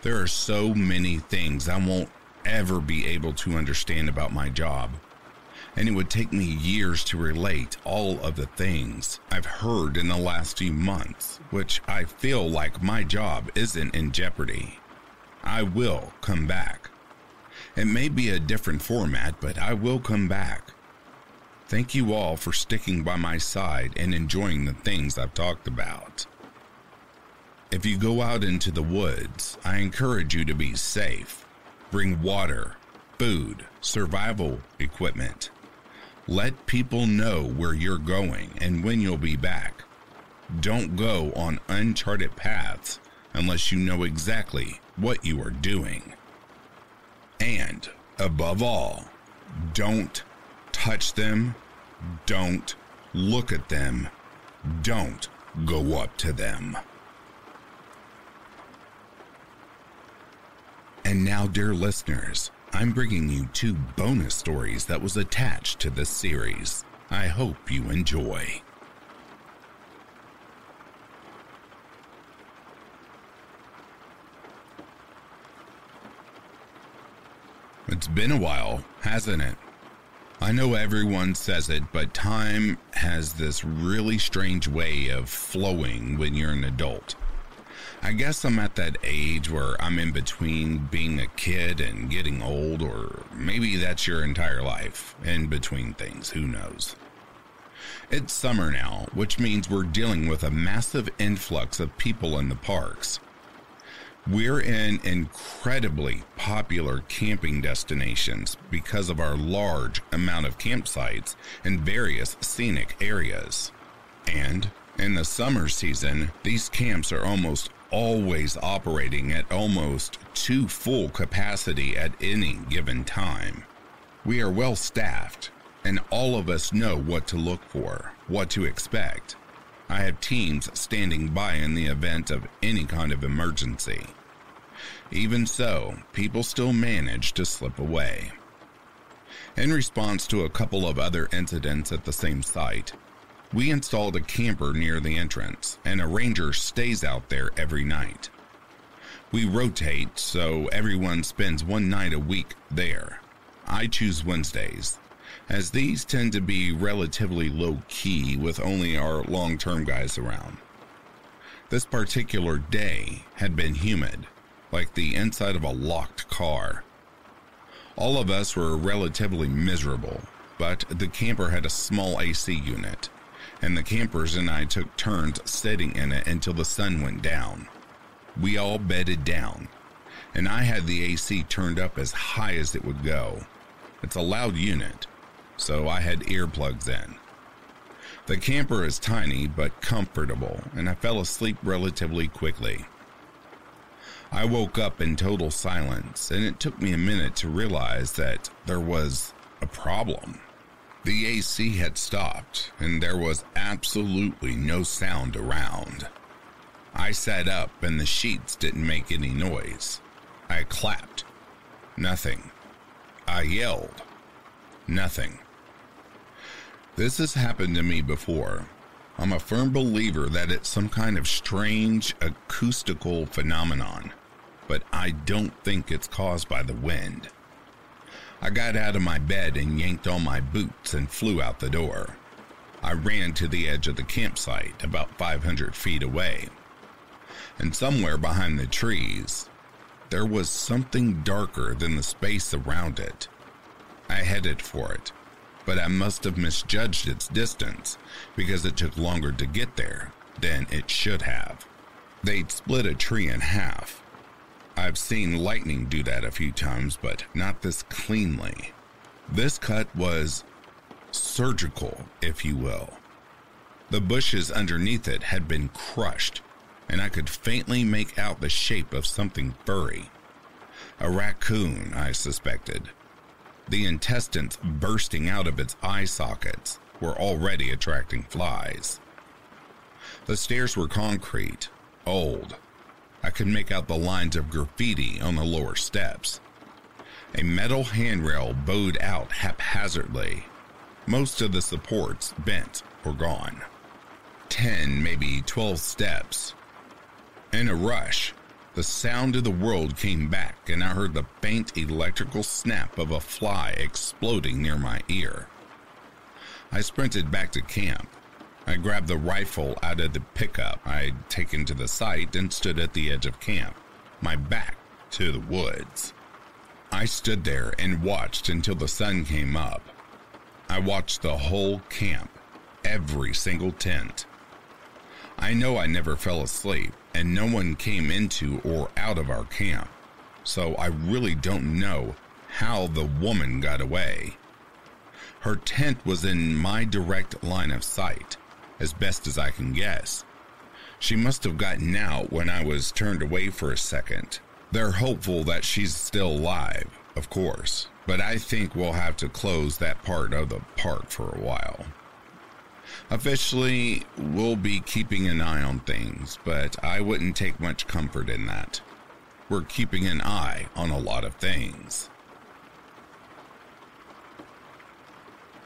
There are so many things I won't ever be able to understand about my job. And it would take me years to relate all of the things I've heard in the last few months, which I feel like my job isn't in jeopardy. I will come back. It may be a different format, but I will come back. Thank you all for sticking by my side and enjoying the things I've talked about. If you go out into the woods, I encourage you to be safe. Bring water, food, survival equipment. Let people know where you're going and when you'll be back. Don't go on uncharted paths unless you know exactly what you are doing. And above all, don't touch them, don't look at them, don't go up to them. And now, dear listeners, I'm bringing you two bonus stories that was attached to this series. I hope you enjoy. It's been a while, hasn't it? I know everyone says it, but time has this really strange way of flowing when you're an adult. I guess I'm at that age where I'm in between being a kid and getting old, or maybe that's your entire life, in between things, who knows. It's summer now, which means we're dealing with a massive influx of people in the parks. We're in incredibly popular camping destinations because of our large amount of campsites in various scenic areas. And in the summer season, these camps are almost always operating at almost to full capacity at any given time. We are well staffed, and all of us know what to look for, what to expect. I have teams standing by in the event of any kind of emergency. Even so, people still manage to slip away. In response to a couple of other incidents at the same site, we installed a camper near the entrance, and a ranger stays out there every night. We rotate, so everyone spends one night a week there. I choose Wednesdays, as these tend to be relatively low key with only our long term guys around. This particular day had been humid, like the inside of a locked car. All of us were relatively miserable, but the camper had a small AC unit and the campers and I took turns sitting in it until the sun went down. We all bedded down, and I had the AC turned up as high as it would go. It's a loud unit, so I had earplugs in. The camper is tiny but comfortable, and I fell asleep relatively quickly. I woke up in total silence, and it took me a minute to realize that there was a problem. The AC had stopped, and there was absolutely no sound around. I sat up, and the sheets didn't make any noise. I clapped. Nothing. I yelled. Nothing. This has happened to me before. I'm a firm believer that it's some kind of strange acoustical phenomenon, but I don't think it's caused by the wind. I got out of my bed and yanked on my boots and flew out the door. I ran to the edge of the campsite, about 500 feet away. And somewhere behind the trees, there was something darker than the space around it. I headed for it, but I must have misjudged its distance because it took longer to get there than it should have. They'd split a tree in half, I've seen lightning do that a few times, but not this cleanly. This cut was surgical, if you will. The bushes underneath it had been crushed, and I could faintly make out the shape of something furry. A raccoon, I suspected. The intestines bursting out of its eye sockets were already attracting flies. The stairs were concrete, old, I could make out the lines of graffiti on the lower steps. A metal handrail bowed out haphazardly. Most of the supports bent or gone. Ten, maybe twelve steps. In a rush, the sound of the world came back, and I heard the faint electrical snap of a fly exploding near my ear. I sprinted back to camp. I grabbed the rifle out of the pickup I'd taken to the site and stood at the edge of camp, my back to the woods. I stood there and watched until the sun came up. I watched the whole camp, every single tent. I know I never fell asleep, and no one came into or out of our camp, so I really don't know how the woman got away. Her tent was in my direct line of sight, as best as I can guess. She must have gotten out when I was turned away for a second. They're hopeful that she's still alive, of course, but I think we'll have to close that part of the park for a while. Officially, we'll be keeping an eye on things, but I wouldn't take much comfort in that. We're keeping an eye on a lot of things.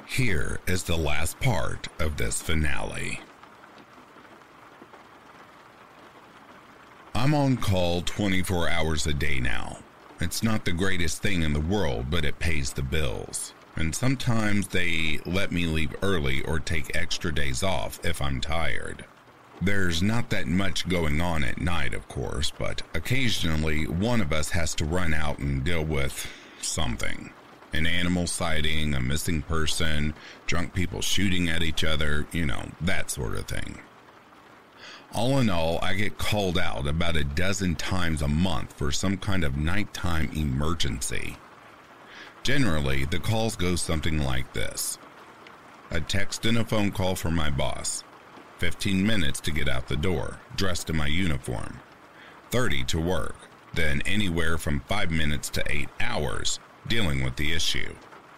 Here is the last part of this finale. I'm on call 24 hours a day now. It's not the greatest thing in the world, but it pays the bills. And sometimes they let me leave early or take extra days off if I'm tired. There's not that much going on at night, of course, but occasionally one of us has to run out and deal with something an animal sighting, a missing person, drunk people shooting at each other, you know, that sort of thing. All in all, I get called out about a dozen times a month for some kind of nighttime emergency. Generally, the calls go something like this a text and a phone call from my boss, 15 minutes to get out the door, dressed in my uniform, 30 to work, then anywhere from 5 minutes to 8 hours dealing with the issue.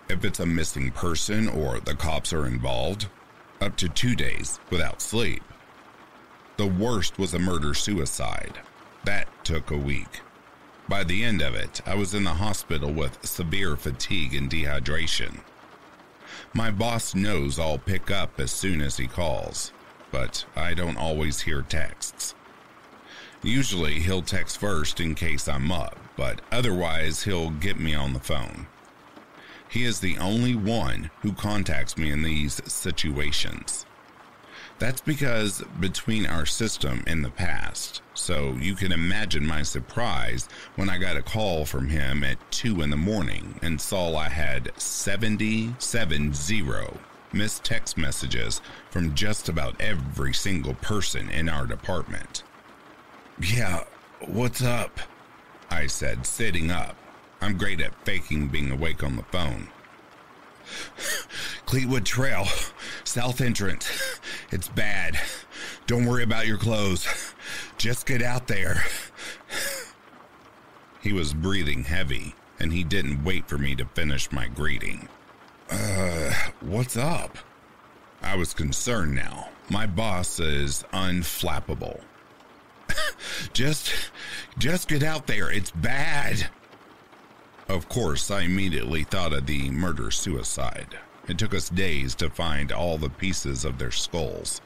If it's a missing person or the cops are involved, up to two days without sleep. The worst was a murder suicide. That took a week. By the end of it, I was in the hospital with severe fatigue and dehydration. My boss knows I'll pick up as soon as he calls, but I don't always hear texts. Usually he'll text first in case I'm up, but otherwise he'll get me on the phone. He is the only one who contacts me in these situations. That's because between our system in the past, so you can imagine my surprise when I got a call from him at 2 in the morning and saw I had 770 missed text messages from just about every single person in our department. Yeah, what's up? I said, sitting up. I'm great at faking being awake on the phone. Cleetwood Trail, South Entrance. It's bad. Don't worry about your clothes. Just get out there. He was breathing heavy, and he didn't wait for me to finish my greeting. Uh, what's up? I was concerned now. My boss is unflappable. just just get out there. It's bad. Of course, I immediately thought of the murder suicide. It took us days to find all the pieces of their skulls.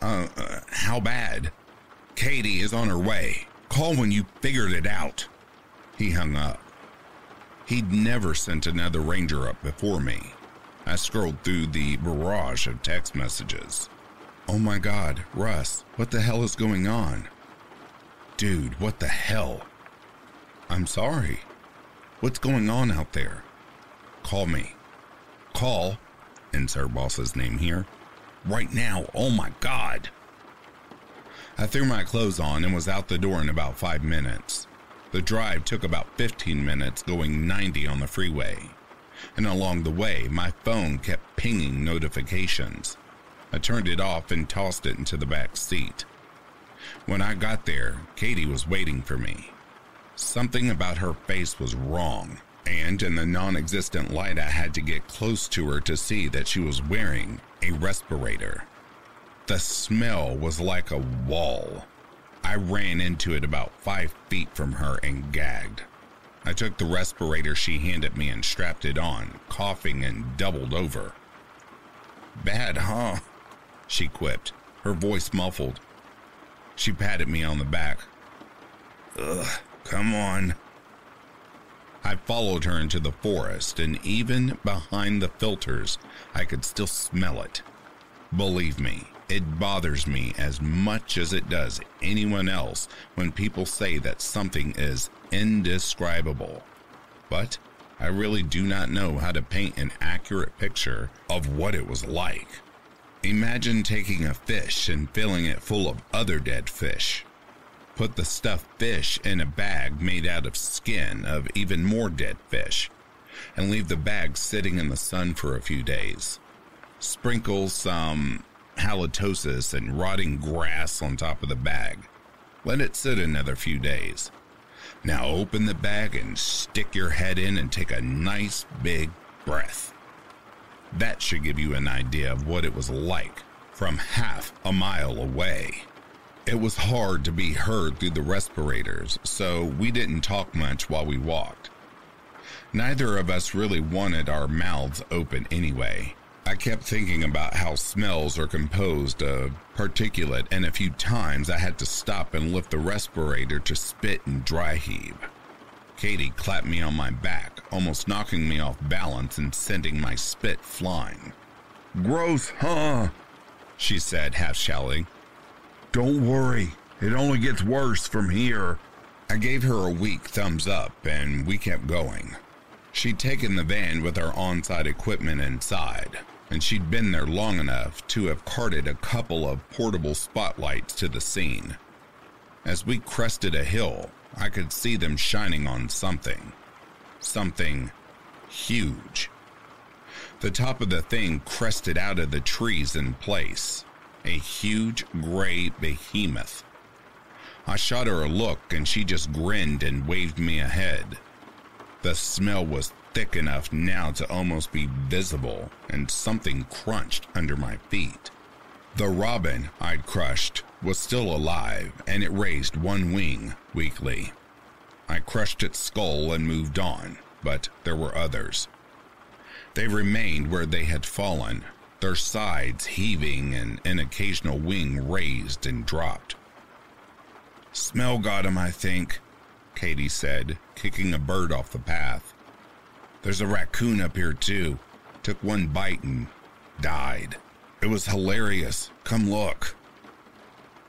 Uh, uh, how bad? Katie is on her way. Call when you figured it out. He hung up. He'd never sent another ranger up before me. I scrolled through the barrage of text messages. Oh my god, Russ, what the hell is going on? Dude, what the hell? I'm sorry. What's going on out there? Call me. Call, insert boss's name here. Right now, oh my god. I threw my clothes on and was out the door in about five minutes. The drive took about 15 minutes going 90 on the freeway. And along the way, my phone kept pinging notifications. I turned it off and tossed it into the back seat. When I got there, Katie was waiting for me. Something about her face was wrong, and in the non existent light, I had to get close to her to see that she was wearing a respirator. The smell was like a wall. I ran into it about five feet from her and gagged. I took the respirator she handed me and strapped it on, coughing and doubled over. Bad, huh? she quipped, her voice muffled. She patted me on the back. Ugh, come on. I followed her into the forest, and even behind the filters, I could still smell it. Believe me, It bothers me as much as it does anyone else when people say that something is indescribable. But I really do not know how to paint an accurate picture of what it was like. Imagine taking a fish and filling it full of other dead fish. Put the stuffed fish in a bag made out of skin of even more dead fish, and leave the bag sitting in the sun for a few days. Sprinkle some halitosis and rotting grass on top of the bag. Let it sit another few days. Now open the bag and stick your head in and take a nice big breath. That should give you an idea of what it was like from half a mile away. It was hard to be heard through the respirators, so we didn't talk much while we walked. Neither of us really wanted our mouths open anyway. I kept thinking about how smells are composed of particulate, and a few times I had to stop and lift the respirator to spit and dry heave. Katie clapped me on my back, almost knocking me off balance and sending my spit flying. Gross, huh? She said, half shouting. Don't worry, it only gets worse from here. I gave her a weak thumbs up and we kept going. She'd taken the van with our on site equipment inside, and she'd been there long enough to have carted a couple of portable spotlights to the scene. As we crested a hill, I could see them shining on something. Something huge. The top of the thing crested out of the trees in place. A huge gray behemoth. I shot her a look and she just grinned and waved me ahead. The smell was thick enough now to almost be visible, and something crunched under my feet. The robin I'd crushed was still alive, and it raised one wing weakly. I crushed its skull and moved on, but there were others. They remained where they had fallen, their sides heaving and an occasional wing raised and dropped. Smell got him, I think, Katie said, kicking a bird off the path. There's a raccoon up here, too. Took one bite and died. It was hilarious. Come look.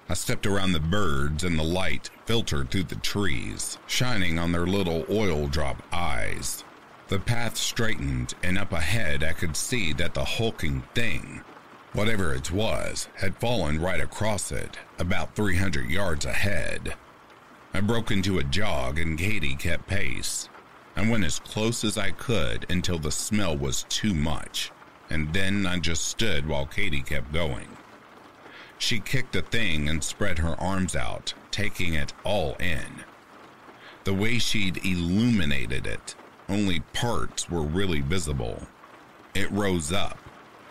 I stepped around the birds, and the light filtered through the trees, shining on their little oil drop eyes. The path straightened, and up ahead I could see that the hulking thing, whatever it was, had fallen right across it, about 300 yards ahead. I broke into a jog, and Katie kept pace. I went as close as I could until the smell was too much, and then I just stood while Katie kept going. She kicked the thing and spread her arms out, taking it all in. The way she'd illuminated it, only parts were really visible. It rose up,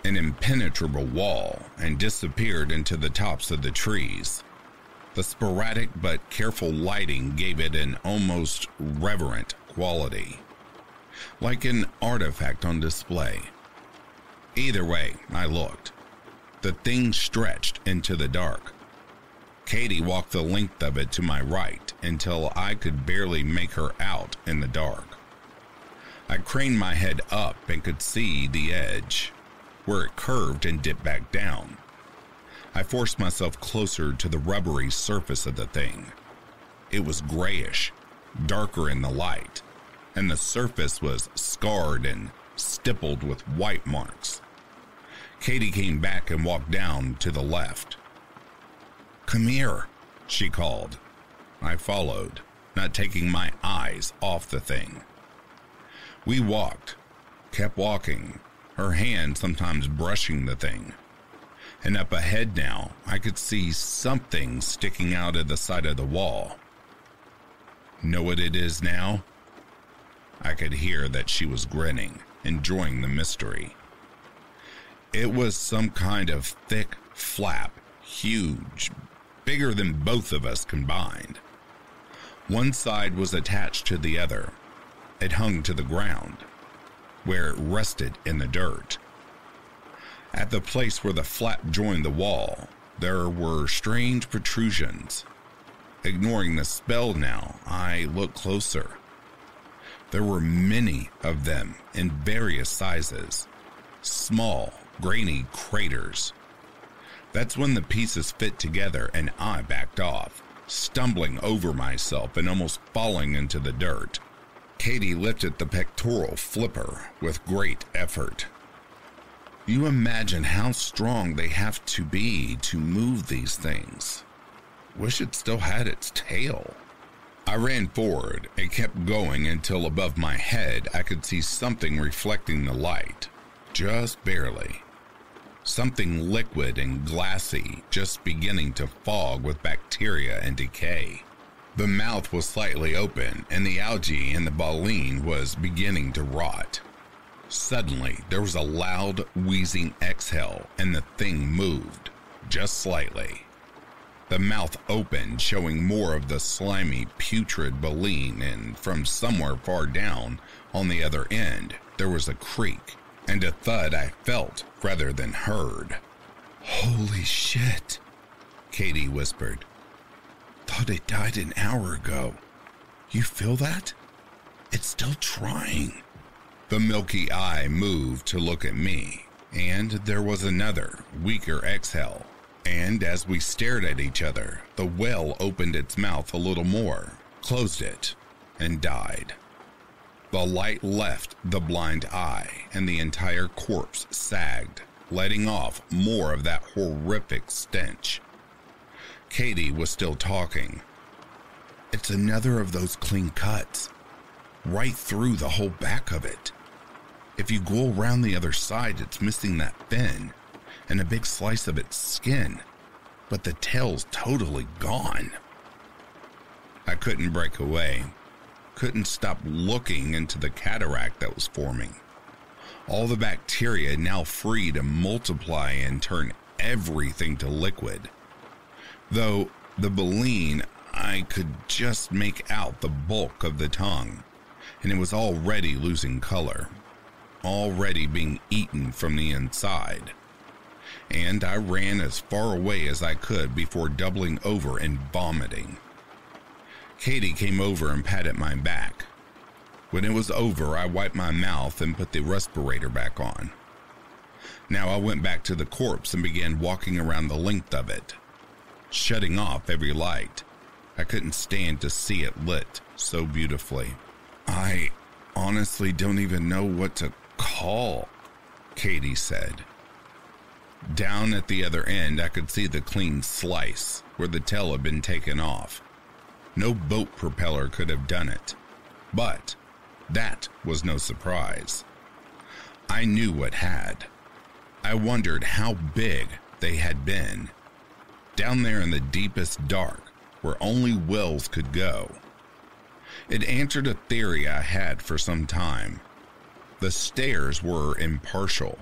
an impenetrable wall, and disappeared into the tops of the trees. The sporadic but careful lighting gave it an almost reverent quality, like an artifact on display. Either way, I looked. The thing stretched into the dark. Katie walked the length of it to my right until I could barely make her out in the dark. I craned my head up and could see the edge, where it curved and dipped back down. I forced myself closer to the rubbery surface of the thing. It was grayish, darker in the light, and the surface was scarred and stippled with white marks. Katie came back and walked down to the left. Come here, she called. I followed, not taking my eyes off the thing. We walked, kept walking, her hand sometimes brushing the thing and up ahead now, I could see something sticking out of the side of the wall. Know what it is now? I could hear that she was grinning, enjoying the mystery. It was some kind of thick flap, huge, bigger than both of us combined. One side was attached to the other. It hung to the ground, where it rested in the dirt. At the place where the flap joined the wall, there were strange protrusions. Ignoring the spell now, I looked closer. There were many of them in various sizes, small, grainy craters. That's when the pieces fit together and I backed off, stumbling over myself and almost falling into the dirt. Katie lifted the pectoral flipper with great effort. You imagine how strong they have to be to move these things. Wish it still had its tail. I ran forward and kept going until above my head I could see something reflecting the light, just barely. Something liquid and glassy, just beginning to fog with bacteria and decay. The mouth was slightly open, and the algae in the baleen was beginning to rot. Suddenly, there was a loud, wheezing exhale, and the thing moved, just slightly. The mouth opened, showing more of the slimy, putrid baleen, and from somewhere far down, on the other end, there was a creak and a thud I felt rather than heard. Holy shit, Katie whispered. Thought it died an hour ago. You feel that? It's still trying. The milky eye moved to look at me, and there was another, weaker exhale. And as we stared at each other, the whale opened its mouth a little more, closed it, and died. The light left the blind eye, and the entire corpse sagged, letting off more of that horrific stench. Katie was still talking. It's another of those clean cuts, right through the whole back of it. If you go around the other side, it's missing that fin and a big slice of its skin, but the tail's totally gone. I couldn't break away, couldn't stop looking into the cataract that was forming. All the bacteria now free to multiply and turn everything to liquid. Though the baleen, I could just make out the bulk of the tongue, and it was already losing color already being eaten from the inside. And I ran as far away as I could before doubling over and vomiting. Katie came over and patted my back. When it was over, I wiped my mouth and put the respirator back on. Now I went back to the corpse and began walking around the length of it, shutting off every light. I couldn't stand to see it lit so beautifully. I honestly don't even know what to call, Katie said. Down at the other end, I could see the clean slice where the tail had been taken off. No boat propeller could have done it. But that was no surprise. I knew what had. I wondered how big they had been. Down there in the deepest dark, where only whales could go. It answered a theory I had for some time the stares were impartial.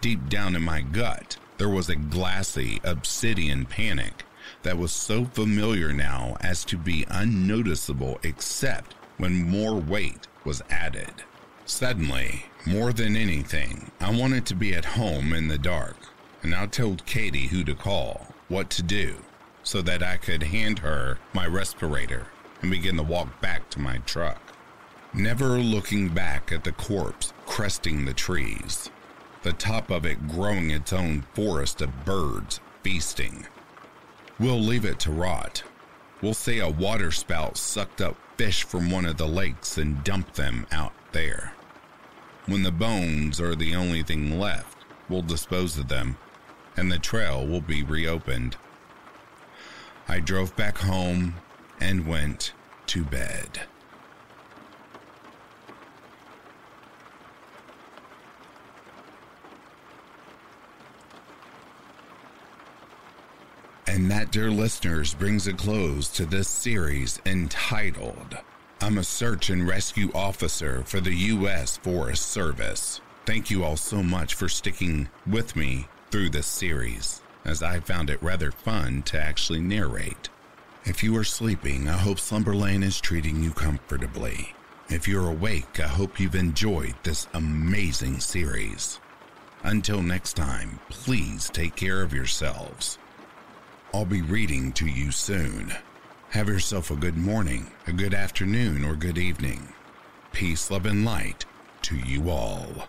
Deep down in my gut, there was a glassy, obsidian panic that was so familiar now as to be unnoticeable except when more weight was added. Suddenly, more than anything, I wanted to be at home in the dark, and I told Katie who to call, what to do, so that I could hand her my respirator and begin to walk back to my truck never looking back at the corpse cresting the trees, the top of it growing its own forest of birds feasting. We'll leave it to rot. We'll say a waterspout sucked up fish from one of the lakes and dumped them out there. When the bones are the only thing left, we'll dispose of them, and the trail will be reopened. I drove back home and went to bed. And that, dear listeners, brings a close to this series entitled I'm a Search and Rescue Officer for the U.S. Forest Service. Thank you all so much for sticking with me through this series, as I found it rather fun to actually narrate. If you are sleeping, I hope Slumberland is treating you comfortably. If you're awake, I hope you've enjoyed this amazing series. Until next time, please take care of yourselves I'll be reading to you soon. Have yourself a good morning, a good afternoon, or good evening. Peace, love, and light to you all.